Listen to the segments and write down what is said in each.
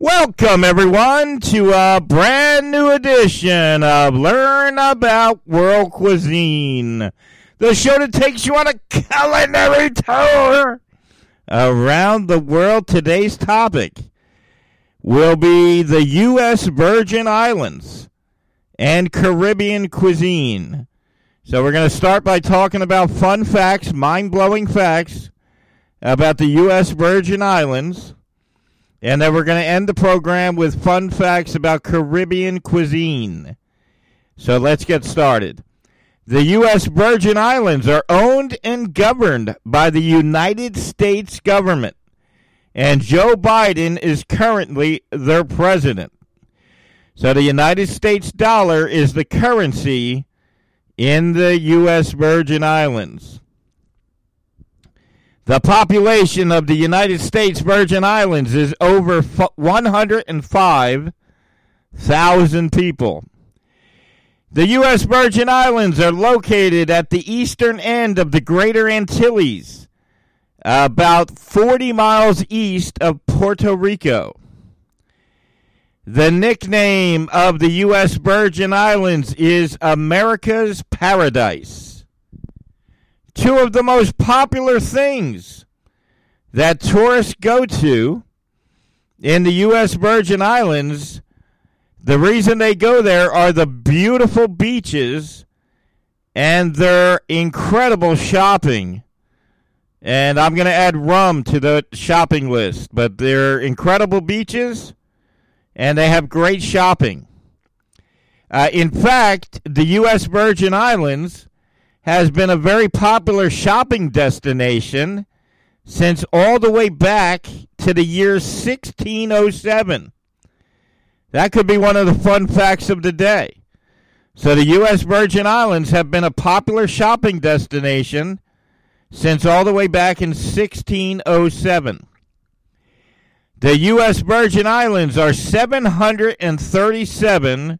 Welcome, everyone, to a brand new edition of Learn About World Cuisine, the show that takes you on a culinary tour around the world. Today's topic will be the U.S. Virgin Islands and Caribbean cuisine. So, we're going to start by talking about fun facts, mind blowing facts about the U.S. Virgin Islands. And then we're going to end the program with fun facts about Caribbean cuisine. So let's get started. The U.S. Virgin Islands are owned and governed by the United States government, and Joe Biden is currently their president. So the United States dollar is the currency in the U.S. Virgin Islands. The population of the United States Virgin Islands is over 105,000 people. The U.S. Virgin Islands are located at the eastern end of the Greater Antilles, about 40 miles east of Puerto Rico. The nickname of the U.S. Virgin Islands is America's Paradise two of the most popular things that tourists go to in the U.S. Virgin Islands. The reason they go there are the beautiful beaches and their incredible shopping. And I'm going to add rum to the shopping list, but they're incredible beaches and they have great shopping. Uh, in fact, the U.S. Virgin Islands has been a very popular shopping destination since all the way back to the year 1607. That could be one of the fun facts of the day. So, the U.S. Virgin Islands have been a popular shopping destination since all the way back in 1607. The U.S. Virgin Islands are 737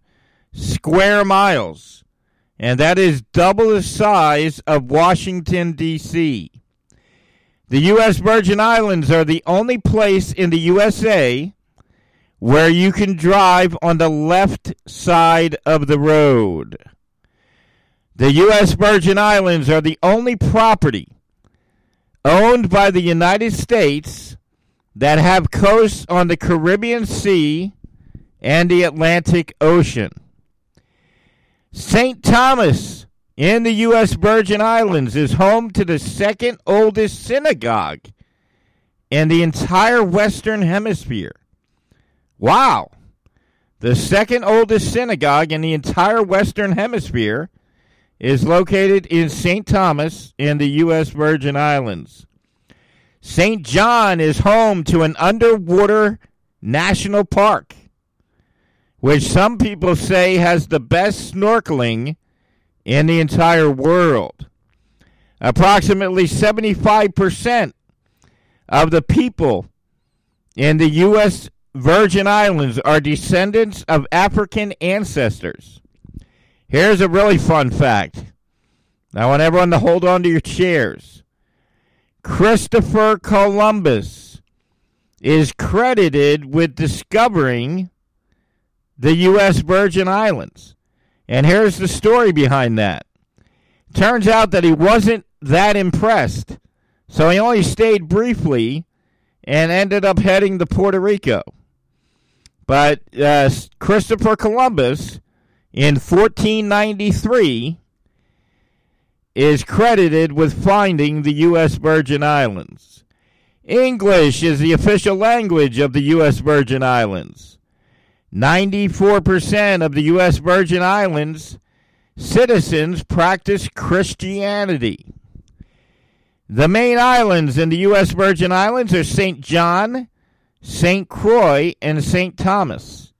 square miles and that is double the size of Washington, D.C. The U.S. Virgin Islands are the only place in the USA where you can drive on the left side of the road. The U.S. Virgin Islands are the only property owned by the United States that have coasts on the Caribbean Sea and the Atlantic Ocean. St. Thomas in the U.S. Virgin Islands is home to the second oldest synagogue in the entire Western Hemisphere. Wow. The second oldest synagogue in the entire Western Hemisphere is located in St. Thomas in the U.S. Virgin Islands. St. John is home to an underwater national park which some people say has the best snorkeling in the entire world. Approximately 75% of the people in the U.S. Virgin Islands are descendants of African ancestors. Here's a really fun fact. I want everyone to hold on to your chairs. Christopher Columbus is credited with discovering the U.S. Virgin Islands. And here's the story behind that. Turns out that he wasn't that impressed, so he only stayed briefly and ended up heading to Puerto Rico. But uh, Christopher Columbus in 1493 is credited with finding the U.S. Virgin Islands. English is the official language of the U.S. Virgin Islands. 94% of the U.S. Virgin Islands citizens practice Christianity. The main islands in the U.S. Virgin Islands are St. John, St. Croix, and St. Thomas.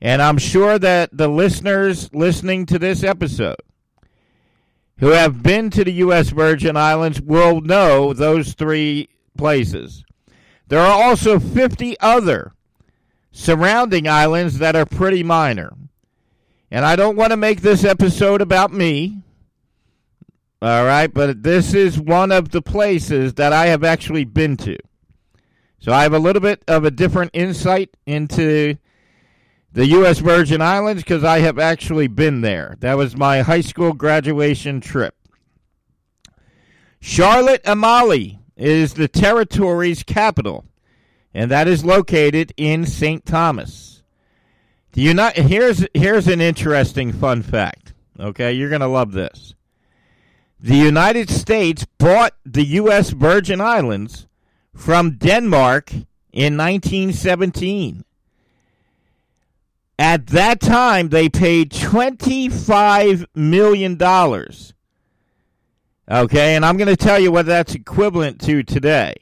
And I'm sure that the listeners listening to this episode who have been to the U.S. Virgin Islands will know those three places. There are also 50 other surrounding islands that are pretty minor. And I don't want to make this episode about me. All right, but this is one of the places that I have actually been to. So I have a little bit of a different insight into the U.S. Virgin Islands because I have actually been there. That was my high school graduation trip. Charlotte Amalie is the territory's capital, and that is located in St. Thomas. The Uni- here's here's an interesting fun fact. Okay, you're going to love this. The United States bought the U.S. Virgin Islands from Denmark in 1917. At that time, they paid $25 million. Okay, and I'm going to tell you what that's equivalent to today.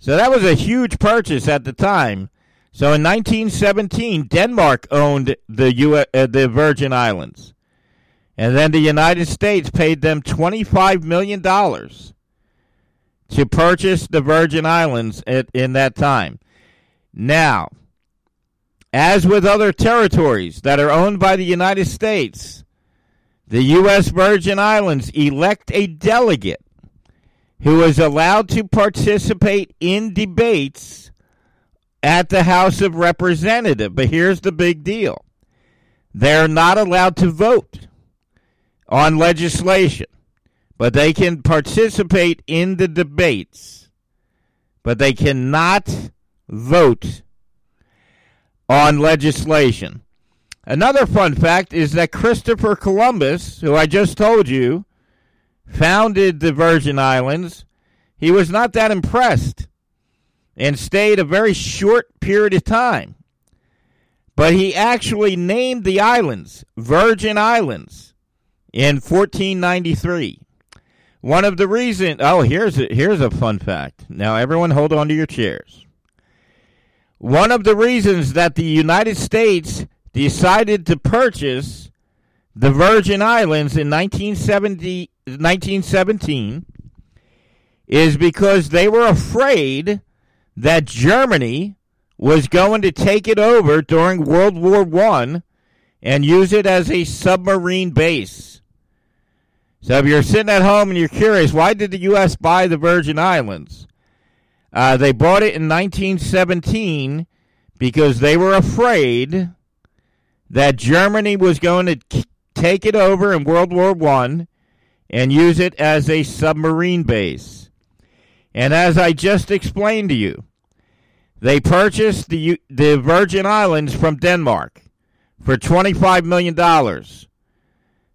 So that was a huge purchase at the time. So in 1917, Denmark owned the U- uh, the Virgin Islands. And then the United States paid them $25 million to purchase the Virgin Islands at, in that time. Now, as with other territories that are owned by the United States, the U.S. Virgin Islands elect a delegate who is allowed to participate in debates at the House of Representatives. But here's the big deal they're not allowed to vote on legislation, but they can participate in the debates, but they cannot vote on legislation. Another fun fact is that Christopher Columbus, who I just told you, founded the Virgin Islands. He was not that impressed and stayed a very short period of time. But he actually named the islands Virgin Islands in 1493. One of the reasons, oh, here's a, here's a fun fact. Now, everyone hold on to your chairs. One of the reasons that the United States decided to purchase the Virgin Islands in 1970, 1917 is because they were afraid that Germany was going to take it over during World War I and use it as a submarine base. So if you're sitting at home and you're curious, why did the U.S. buy the Virgin Islands? Uh, they bought it in 1917 because they were afraid that Germany was going to take it over in World War One and use it as a submarine base. And as I just explained to you, they purchased the the Virgin Islands from Denmark for 25 million dollars.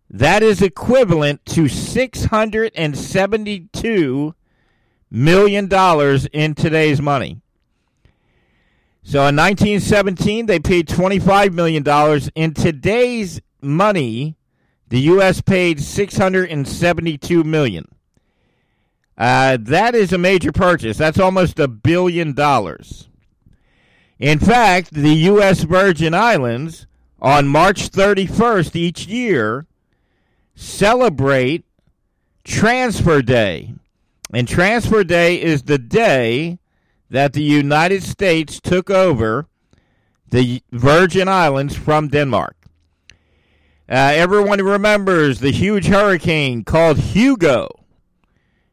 That is equivalent to $672 million in today's money. So in 1917, they paid $25 million. In today's money, the U.S. paid 672 million. Uh, that is a major purchase. That's almost a billion dollars. In fact, the U.S. Virgin Islands, on March 31st each year, celebrate Transfer Day. And Transfer Day is the day that the United States took over the Virgin Islands from Denmark. Uh, everyone remembers the huge hurricane called Hugo,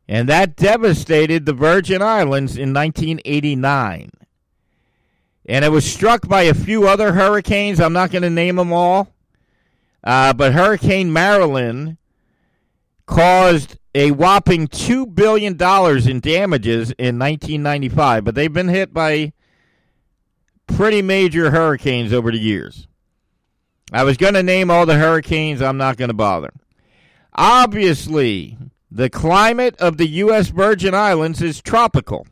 and that devastated the Virgin Islands in 1989. And it was struck by a few other hurricanes. I'm not going to name them all. Uh, but Hurricane Marilyn caused a whopping $2 billion in damages in 1995, but they've been hit by pretty major hurricanes over the years. I was going to name all the hurricanes, I'm not going to bother. Obviously, the climate of the U.S. Virgin Islands is tropical,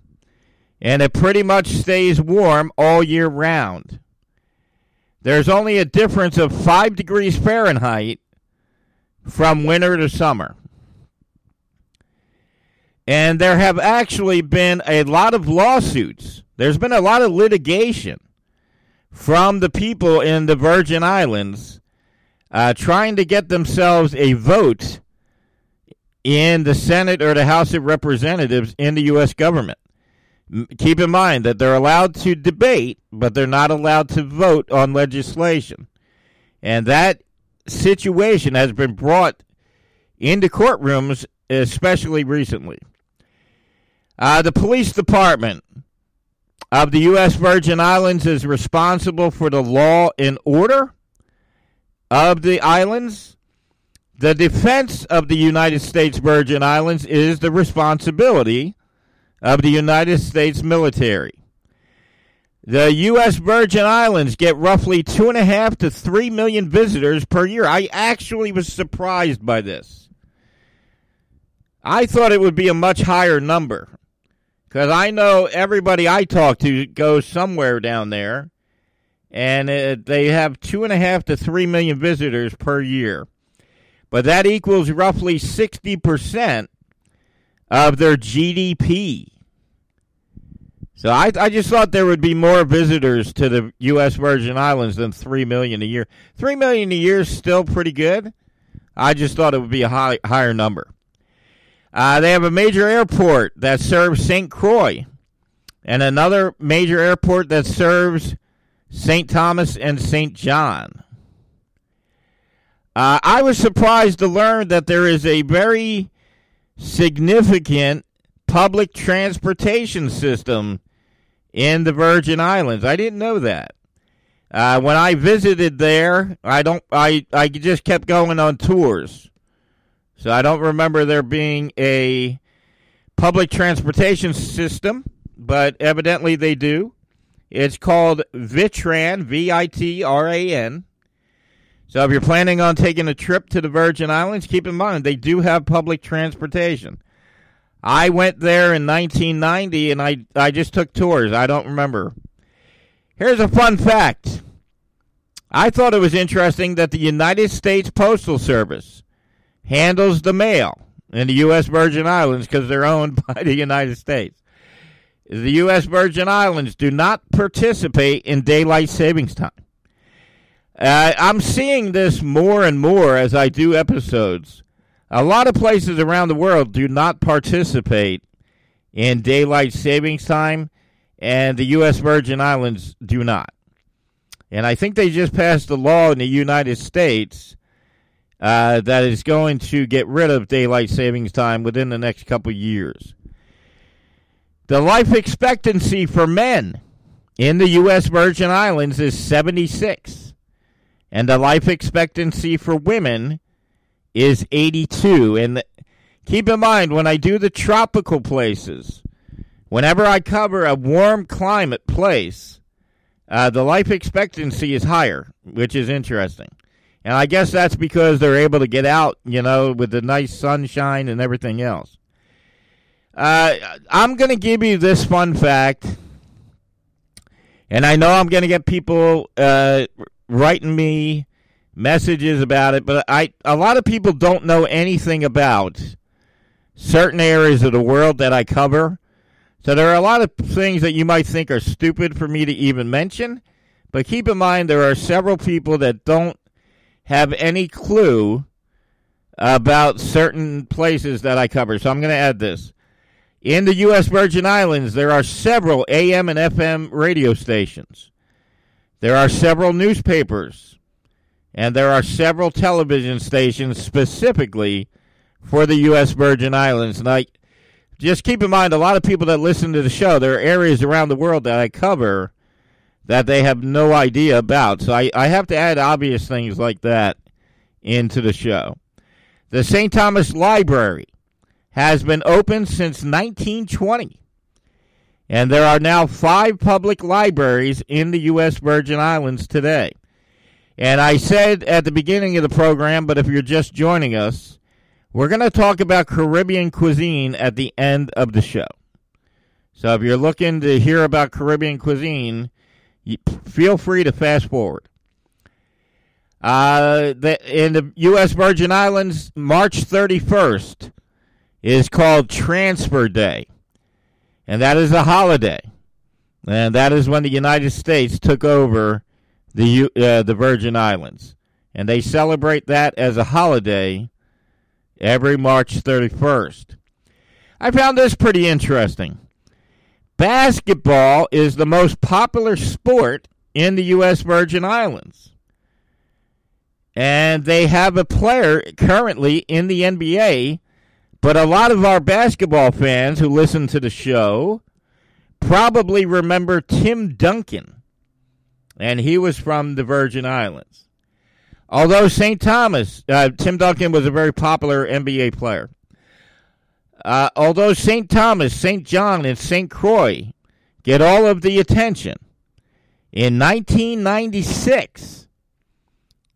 and it pretty much stays warm all year round. There's only a difference of 5 degrees Fahrenheit from winter to summer. And there have actually been a lot of lawsuits. There's been a lot of litigation from the people in the Virgin Islands uh, trying to get themselves a vote in the Senate or the House of Representatives in the U.S. government keep in mind that they're allowed to debate, but they're not allowed to vote on legislation. And that situation has been brought into courtrooms, especially recently. Uh, the police department of the U.S. Virgin Islands is responsible for the law and order of the islands. The defense of the United States Virgin Islands is the responsibility of the United States military. The U.S. Virgin Islands get roughly two and a half to three million visitors per year. I actually was surprised by this. I thought it would be a much higher number because I know everybody I talk to goes somewhere down there, and it, they have two and a half to three million visitors per year. But that equals roughly 60% of their GDP. So I, I just thought there would be more visitors to the U.S. Virgin Islands than three million a year. Three million a year is still pretty good. I just thought it would be a high, higher number. Uh, they have a major airport that serves St. Croix, and another major airport that serves St. Thomas and St. John. Uh, I was surprised to learn that there is a very significant public transportation system in the Virgin Islands. I didn't know that. Uh, when I visited there, I don't. I I just kept going on tours, so I don't remember there being a public transportation system. But evidently they do. It's called Vitran, V I T R A N. So if you're planning on taking a trip to the Virgin Islands, keep in mind they do have public transportation. I went there in 1990 and I, I just took tours. I don't remember. Here's a fun fact. I thought it was interesting that the United States Postal Service handles the mail in the U.S. Virgin Islands because they're owned by the United States. The U.S. Virgin Islands do not participate in daylight savings time. Uh, I'm seeing this more and more as I do episodes a lot of places around the world do not participate in daylight savings time, and the U.S. Virgin Islands do not. And I think they just passed a law in the United States uh, that is going to get rid of daylight savings time within the next couple years. The life expectancy for men in the U.S. Virgin Islands is 76, and the life expectancy for women is 82. And keep in mind, when I do the tropical places, whenever I cover a warm climate place, uh, the life expectancy is higher, which is interesting. And I guess that's because they're able to get out, you know, with the nice sunshine and everything else. Uh, I'm going to give you this fun fact. And I know I'm going to get people uh, writing me messages about it, but I a lot of people don't know anything about certain areas of the world that I cover. So there are a lot of things that you might think are stupid for me to even mention, but keep in mind there are several people that don't have any clue about certain places that I cover. So I'm going to add this. In the U.S. Virgin Islands, there are several AM and FM radio stations. There are several newspapers and there are several television stations specifically for the U.S. Virgin Islands. And I just keep in mind, a lot of people that listen to the show, there are areas around the world that I cover that they have no idea about. So I, I have to add obvious things like that into the show. The St. Thomas Library has been open since 1920. And there are now five public libraries in the U.S. Virgin Islands today. And I said at the beginning of the program, but if you're just joining us, we're going to talk about Caribbean cuisine at the end of the show. So if you're looking to hear about Caribbean cuisine, feel free to fast forward. Uh, the, in the U.S. Virgin Islands, March 31st is called Transfer Day, and that is a holiday. And that is when the United States took over the uh, the Virgin Islands, and they celebrate that as a holiday every March 31st. I found this pretty interesting. Basketball is the most popular sport in the U.S. Virgin Islands. And they have a player currently in the NBA, but a lot of our basketball fans who listen to the show probably remember Tim Duncan, and he was from the Virgin Islands. Although St. Thomas, uh, Tim Duncan was a very popular NBA player. Uh, although St. Thomas, St. John, and St. Croix get all of the attention, in 1996,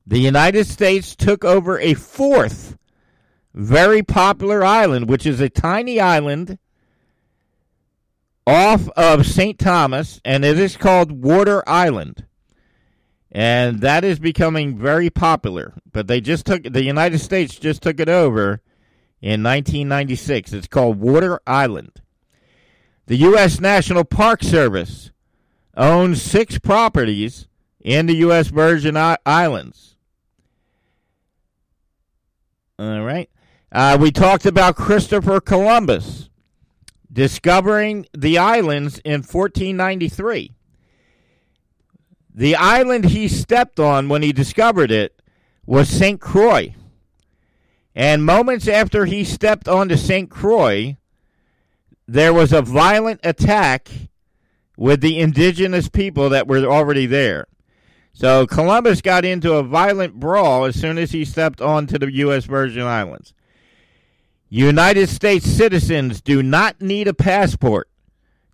the United States took over a fourth very popular island, which is a tiny island off of St. Thomas, and it is called Water Island. And that is becoming very popular. But they just took, the United States just took it over in 1996. It's called Water Island. The U.S. National Park Service owns six properties in the U.S. Virgin Islands. All right. Uh, we talked about Christopher Columbus discovering the islands in 1493. The island he stepped on when he discovered it was St. Croix. And moments after he stepped onto St. Croix, there was a violent attack with the indigenous people that were already there. So Columbus got into a violent brawl as soon as he stepped onto the U.S. Virgin Islands. United States citizens do not need a passport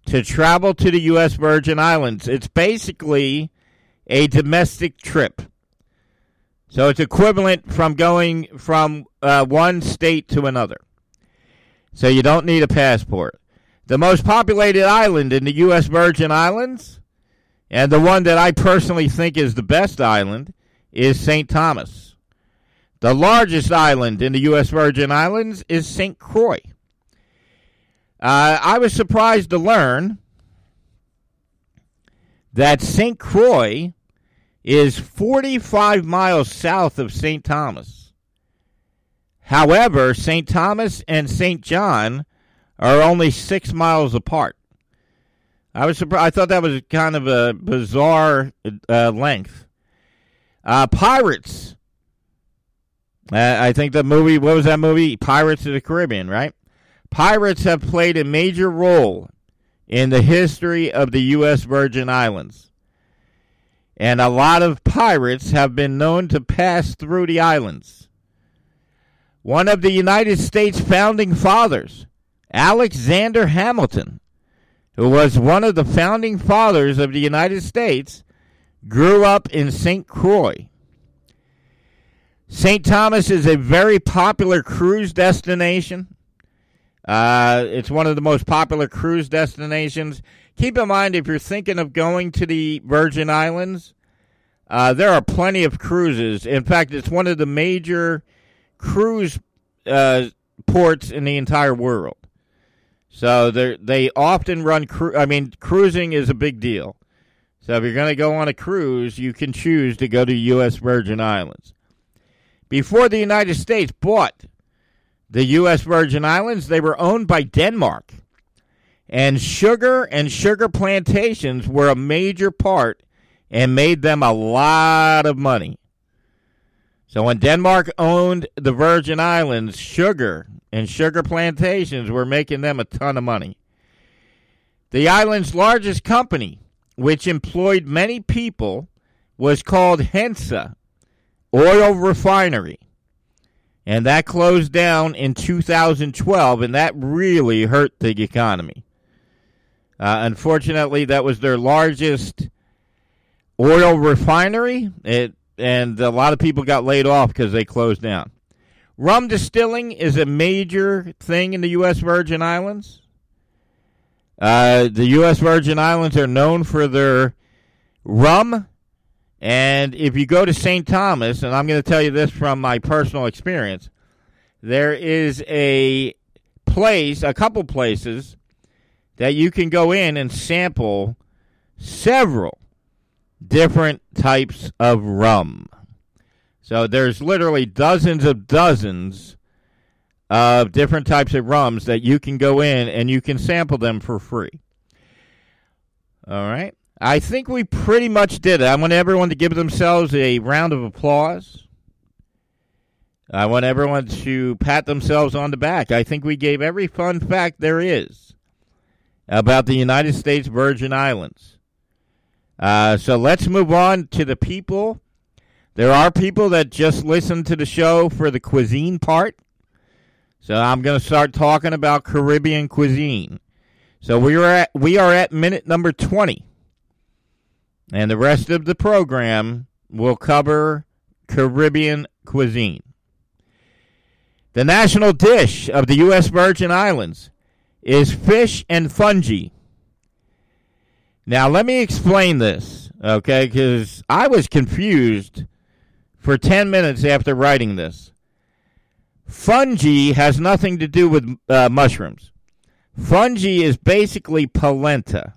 to travel to the U.S. Virgin Islands. It's basically a domestic trip. So it's equivalent from going from uh, one state to another. So you don't need a passport. The most populated island in the U.S. Virgin Islands, and the one that I personally think is the best island, is St. Thomas. The largest island in the U.S. Virgin Islands is St. Croix. Uh, I was surprised to learn that St. Croix is 45 miles south of St. Thomas. However, St. Thomas and St. John are only six miles apart. I was surprised. I thought that was kind of a bizarre uh, length. Uh, Pirates. Uh, I think the movie. What was that movie? Pirates of the Caribbean, right? Pirates have played a major role in the history of the U.S. Virgin Islands and a lot of pirates have been known to pass through the islands. One of the United States founding fathers, Alexander Hamilton, who was one of the founding fathers of the United States, grew up in St. Croix. St. Thomas is a very popular cruise destination. Uh, it's one of the most popular cruise destinations keep in mind if you're thinking of going to the Virgin Islands, uh, there are plenty of cruises. In fact, it's one of the major cruise uh, ports in the entire world. So they often run. Cru- I mean, cruising is a big deal. So if you're going to go on a cruise, you can choose to go to U.S. Virgin Islands. Before the United States bought the U.S. Virgin Islands, they were owned by Denmark. And sugar and sugar plantations were a major part and made them a lot of money. So when Denmark owned the Virgin Islands, sugar and sugar plantations were making them a ton of money. The island's largest company, which employed many people, was called Hansa Oil Refinery. And that closed down in 2012, and that really hurt the economy. Uh, unfortunately, that was their largest oil refinery, it, and a lot of people got laid off because they closed down. Rum distilling is a major thing in the U.S. Virgin Islands. Uh, the U.S. Virgin Islands are known for their rum. And if you go to St. Thomas, and I'm going to tell you this from my personal experience, there is a place, a couple places that you can go in and sample several different types of rum. So there's literally dozens of dozens of different types of rums that you can go in and you can sample them for free. All right. I think we pretty much did it. I want everyone to give themselves a round of applause. I want everyone to pat themselves on the back. I think we gave every fun fact there is about the United States Virgin Islands. Uh, so let's move on to the people. There are people that just listen to the show for the cuisine part. So I'm going to start talking about Caribbean cuisine. So we are at we are at minute number 20. And the rest of the program will cover Caribbean cuisine. The national dish of the US Virgin Islands is fish and fungi. Now let me explain this, okay? Cuz I was confused for 10 minutes after writing this. Fungi has nothing to do with uh, mushrooms. Fungi is basically polenta.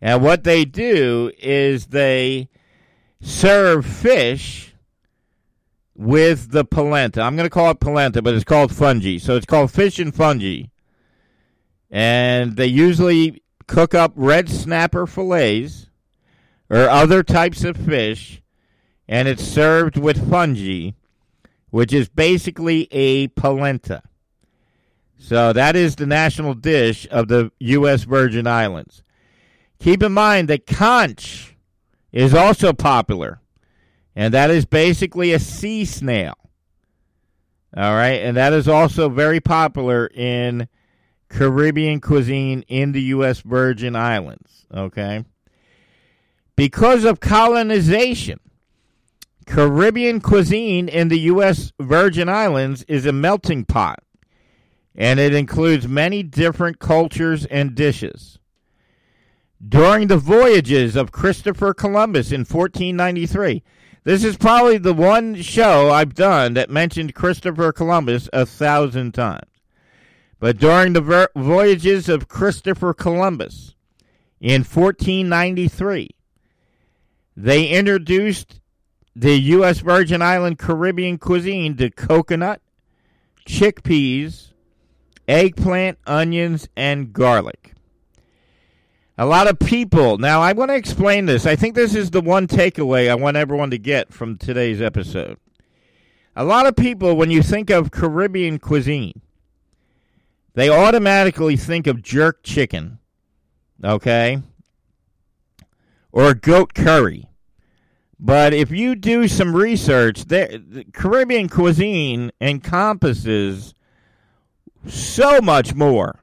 And what they do is they serve fish with the polenta. I'm going to call it polenta, but it's called fungi. So it's called fish and fungi. And they usually cook up red snapper fillets or other types of fish, and it's served with fungi, which is basically a polenta. So that is the national dish of the U.S. Virgin Islands. Keep in mind that conch is also popular, and that is basically a sea snail. All right, and that is also very popular in Caribbean cuisine in the U.S. Virgin Islands. Okay, because of colonization, Caribbean cuisine in the U.S. Virgin Islands is a melting pot, and it includes many different cultures and dishes. During the voyages of Christopher Columbus in 1493, this is probably the one show I've done that mentioned Christopher Columbus a thousand times. But during the voyages of Christopher Columbus in 1493, they introduced the U.S. Virgin Island Caribbean cuisine to coconut, chickpeas, eggplant, onions, and garlic. A lot of people. Now, I want to explain this. I think this is the one takeaway I want everyone to get from today's episode. A lot of people, when you think of Caribbean cuisine, they automatically think of jerk chicken, okay? Or goat curry. But if you do some research, there, Caribbean cuisine encompasses so much more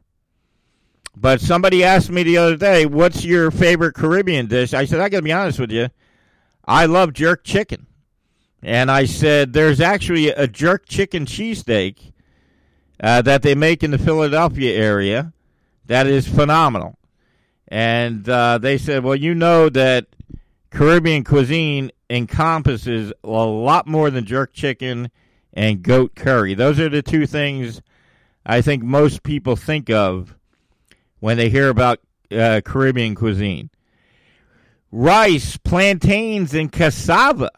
but somebody asked me the other day, "What's your favorite Caribbean dish?" I said, "I got to be honest with you. I love jerk chicken." And I said, "There's actually a jerk chicken cheesesteak uh, that they make in the Philadelphia area that is phenomenal." And uh, they said, "Well, you know that Caribbean cuisine encompasses a lot more than jerk chicken and goat curry. Those are the two things I think most people think of." when they hear about uh, Caribbean cuisine. Rice, plantains, and cassava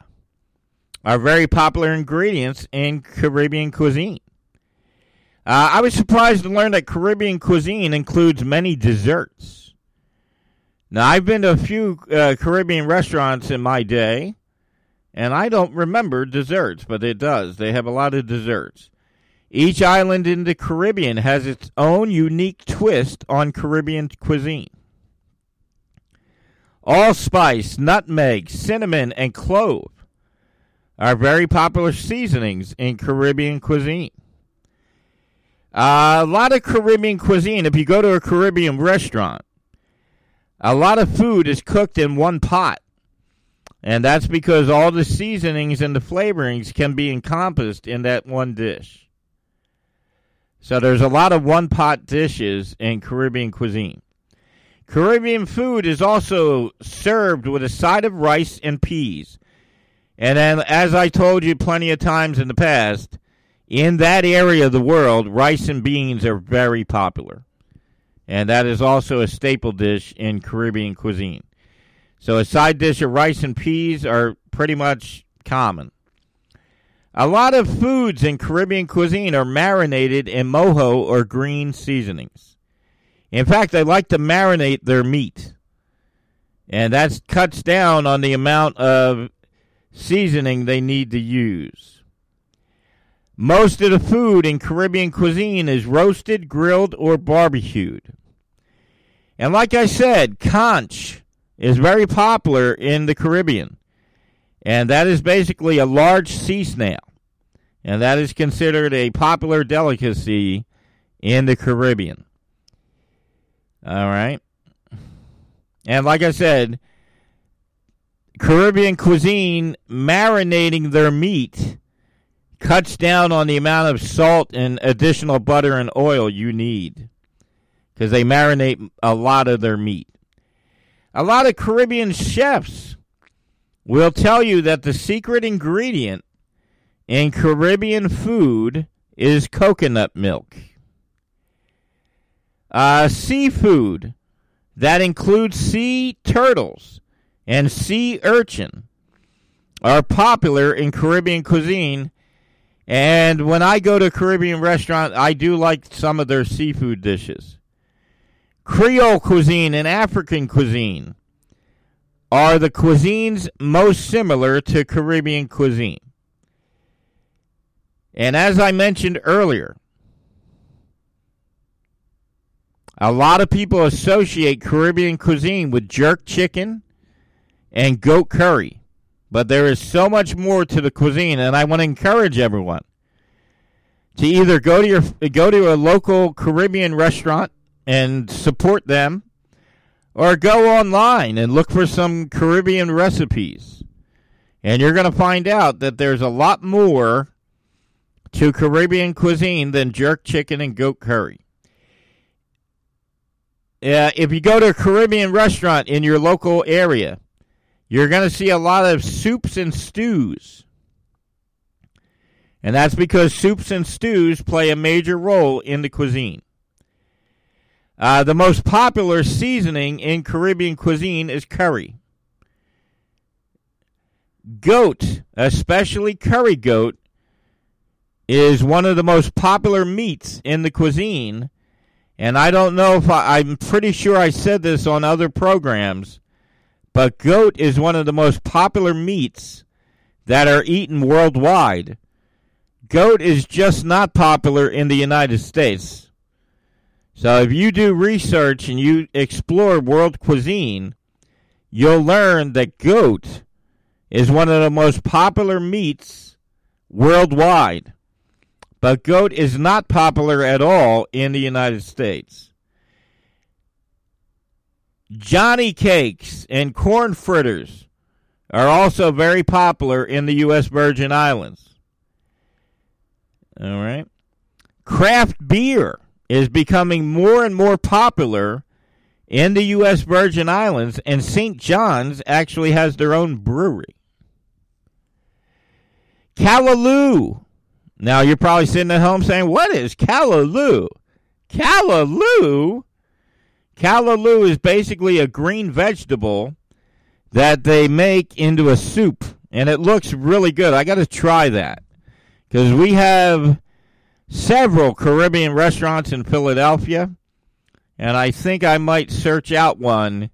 are very popular ingredients in Caribbean cuisine. Uh, I was surprised to learn that Caribbean cuisine includes many desserts. Now, I've been to a few uh, Caribbean restaurants in my day, and I don't remember desserts, but it does. They have a lot of desserts. Each island in the Caribbean has its own unique twist on Caribbean cuisine. Allspice, nutmeg, cinnamon, and clove are very popular seasonings in Caribbean cuisine. A lot of Caribbean cuisine, if you go to a Caribbean restaurant, a lot of food is cooked in one pot. And that's because all the seasonings and the flavorings can be encompassed in that one dish. So there's a lot of one pot dishes in Caribbean cuisine. Caribbean food is also served with a side of rice and peas. And then, as I told you plenty of times in the past, in that area of the world, rice and beans are very popular. And that is also a staple dish in Caribbean cuisine. So a side dish of rice and peas are pretty much common. A lot of foods in Caribbean cuisine are marinated in mojo or green seasonings. In fact, they like to marinate their meat. And that cuts down on the amount of seasoning they need to use. Most of the food in Caribbean cuisine is roasted, grilled, or barbecued. And like I said, conch is very popular in the Caribbean. And that is basically a large sea snail. And that is considered a popular delicacy in the Caribbean. All right. And like I said, Caribbean cuisine marinating their meat cuts down on the amount of salt and additional butter and oil you need because they marinate a lot of their meat. A lot of Caribbean chefs will tell you that the secret ingredient in Caribbean food is coconut milk. Uh, seafood that includes sea turtles and sea urchin are popular in Caribbean cuisine. And when I go to a Caribbean restaurant, I do like some of their seafood dishes. Creole cuisine and African cuisine are the cuisines most similar to Caribbean cuisine. And as I mentioned earlier, a lot of people associate Caribbean cuisine with jerk chicken and goat curry. But there is so much more to the cuisine, and I want to encourage everyone to either go to your go to a local Caribbean restaurant and support them, or go online and look for some Caribbean recipes. And you're going to find out that there's a lot more to Caribbean cuisine than jerk chicken and goat curry. Uh, if you go to a Caribbean restaurant in your local area, you're going to see a lot of soups and stews. And that's because soups and stews play a major role in the cuisine. Uh, the most popular seasoning in Caribbean cuisine is curry. Goat, especially curry goat, is one of the most popular meats in the cuisine. And I don't know if I, I'm pretty sure I said this on other programs, but goat is one of the most popular meats that are eaten worldwide. Goat is just not popular in the United States. So if you do research and you explore world cuisine, you'll learn that goat is one of the most popular meats worldwide. But goat is not popular at all in the United States. Johnny cakes and corn fritters are also very popular in the U.S. Virgin Islands. All right. Craft beer is becoming more and more popular in the U.S. Virgin Islands, and St. John's actually has their own brewery. Callaloo now you're probably sitting at home saying, "What is callaloo?" Callaloo, callaloo is basically a green vegetable that they make into a soup, and it looks really good. I got to try that because we have several Caribbean restaurants in Philadelphia, and I think I might search out one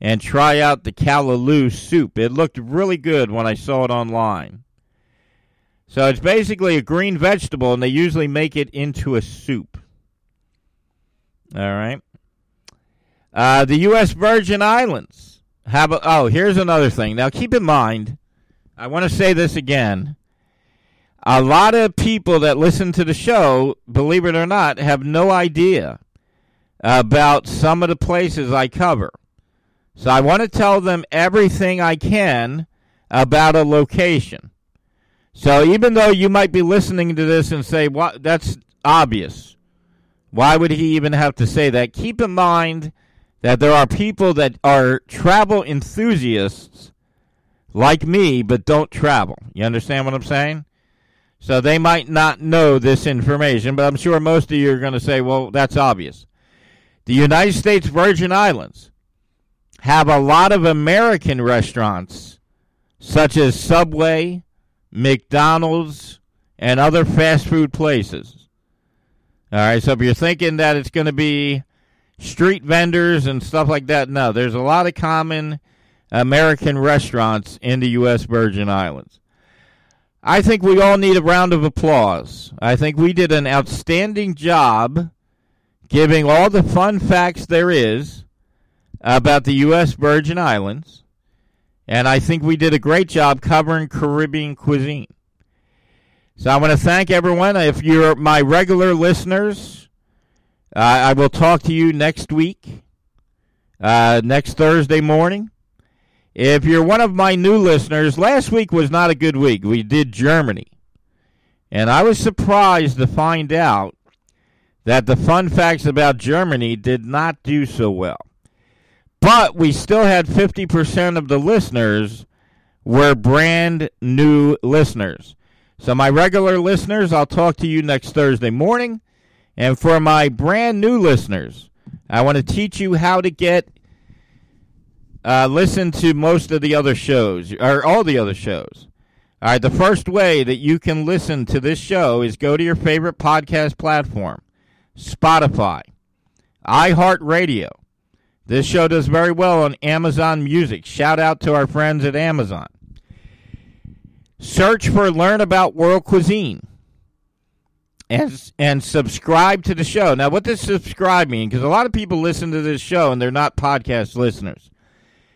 and try out the callaloo soup. It looked really good when I saw it online. So it's basically a green vegetable, and they usually make it into a soup. All right. Uh, the U.S. Virgin Islands have. A, oh, here's another thing. Now, keep in mind, I want to say this again. A lot of people that listen to the show, believe it or not, have no idea about some of the places I cover. So I want to tell them everything I can about a location. So even though you might be listening to this and say, "What? That's obvious. Why would he even have to say that?" Keep in mind that there are people that are travel enthusiasts like me, but don't travel. You understand what I'm saying? So they might not know this information, but I'm sure most of you are going to say, "Well, that's obvious." The United States Virgin Islands have a lot of American restaurants, such as Subway McDonald's, and other fast food places. All right, so if you're thinking that it's going to be street vendors and stuff like that, no, there's a lot of common American restaurants in the U.S. Virgin Islands. I think we all need a round of applause. I think we did an outstanding job giving all the fun facts there is about the U.S. Virgin Islands, and I think we did a great job covering Caribbean cuisine. So I want to thank everyone. If you're my regular listeners, uh, I will talk to you next week, uh, next Thursday morning. If you're one of my new listeners, last week was not a good week. We did Germany. And I was surprised to find out that the fun facts about Germany did not do so well. But we still had 50% of the listeners were brand new listeners. So, my regular listeners, I'll talk to you next Thursday morning. And for my brand new listeners, I want to teach you how to get uh, listen to most of the other shows or all the other shows. All right, the first way that you can listen to this show is go to your favorite podcast platform Spotify, iHeartRadio. This show does very well on Amazon Music. Shout out to our friends at Amazon. Search for Learn About World Cuisine and and subscribe to the show. Now, what does subscribe mean? Because a lot of people listen to this show and they're not podcast listeners.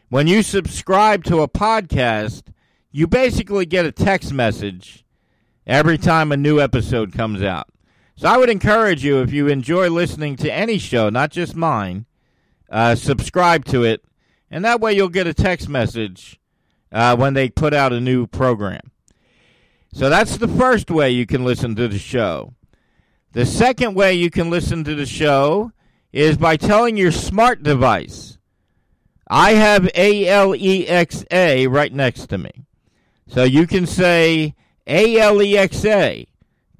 When you subscribe to a podcast, you basically get a text message every time a new episode comes out. So I would encourage you, if you enjoy listening to any show, not just mine, uh, subscribe to it, and that way you'll get a text message uh, when they put out a new program. So that's the first way you can listen to the show. The second way you can listen to the show is by telling your smart device. I have ALEXA right next to me. So you can say ALEXA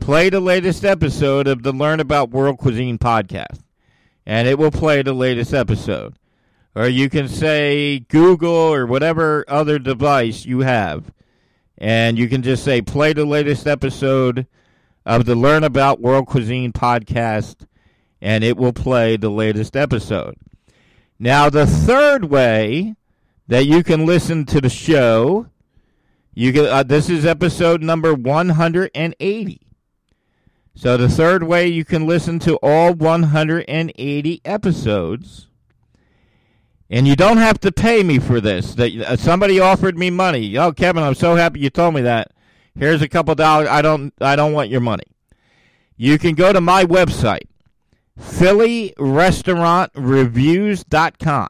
play the latest episode of the Learn About World Cuisine podcast, and it will play the latest episode. Or you can say Google or whatever other device you have, and you can just say play the latest episode of the Learn About World Cuisine podcast, and it will play the latest episode. Now, the third way that you can listen to the show, you can. Uh, this is episode number 180. So the third way you can listen to all 180 episodes, and you don't have to pay me for this. That uh, somebody offered me money. Oh, Kevin, I'm so happy you told me that. Here's a couple dollars. I don't. I don't want your money. You can go to my website, PhillyRestaurantReviews.com,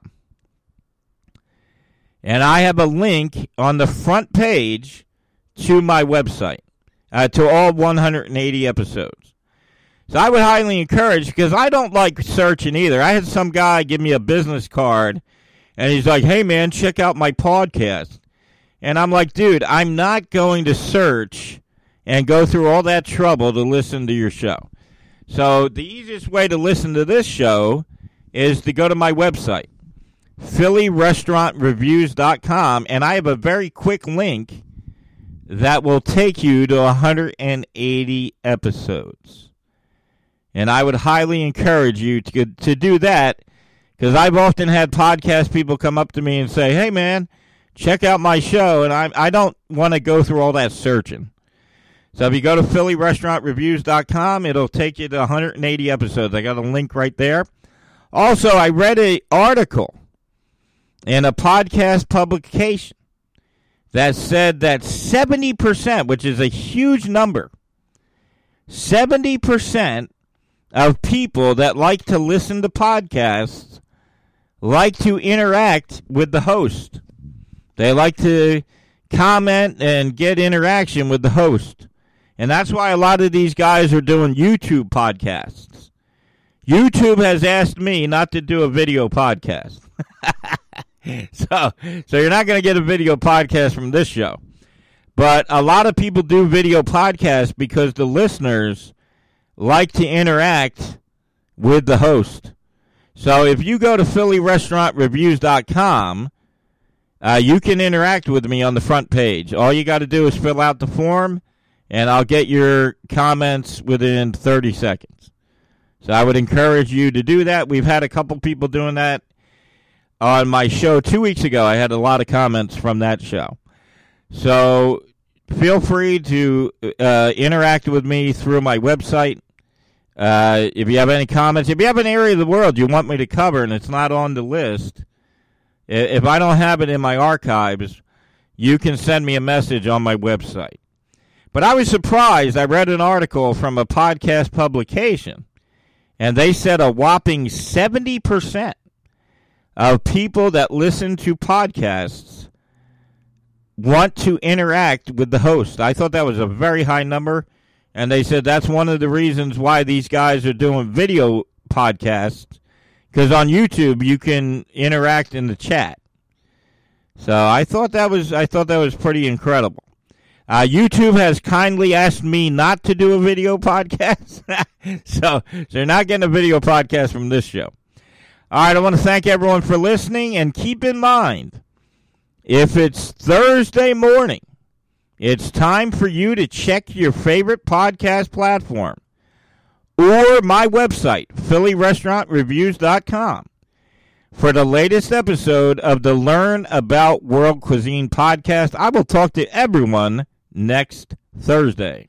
and I have a link on the front page to my website uh, to all 180 episodes. So I would highly encourage because I don't like searching either. I had some guy give me a business card and he's like, "Hey man, check out my podcast." And I'm like, "Dude, I'm not going to search and go through all that trouble to listen to your show." So the easiest way to listen to this show is to go to my website, PhillyRestaurantReviews.com, and I have a very quick link that will take you to 180 episodes. And I would highly encourage you to, to do that because I've often had podcast people come up to me and say, hey, man, check out my show. And I, I don't want to go through all that searching. So if you go to PhillyRestaurantReviews.com, it'll take you to 180 episodes. I got a link right there. Also, I read an article in a podcast publication that said that 70%, which is a huge number, 70% of people that like to listen to podcasts like to interact with the host. They like to comment and get interaction with the host. And that's why a lot of these guys are doing YouTube podcasts. YouTube has asked me not to do a video podcast. so, so you're not going to get a video podcast from this show. But a lot of people do video podcasts because the listeners like to interact with the host. So if you go to PhillyRestaurantReviews.com, uh, you can interact with me on the front page. All you got to do is fill out the form, and I'll get your comments within 30 seconds. So I would encourage you to do that. We've had a couple people doing that on my show two weeks ago. I had a lot of comments from that show. So feel free to uh, interact with me through my website. Uh, if you have any comments, if you have an area of the world you want me to cover and it's not on the list, If I don't have it in my archives, you can send me a message on my website. But I was surprised. I read an article from a podcast publication, and they said a whopping 70% of people that listen to podcasts want to interact with the host. I thought that was a very high number, and they said that's one of the reasons why these guys are doing video podcasts because on YouTube you can interact in the chat. So I thought that was I thought that was pretty incredible. Uh, YouTube has kindly asked me not to do a video podcast, so, so you're not getting a video podcast from this show. All right, I want to thank everyone for listening, and keep in mind, if it's Thursday morning, it's time for you to check your favorite podcast platform or my website, PhillyRestaurantReviews.com, for the latest episode of the Learn About World Cuisine podcast. I will talk to everyone next Thursday.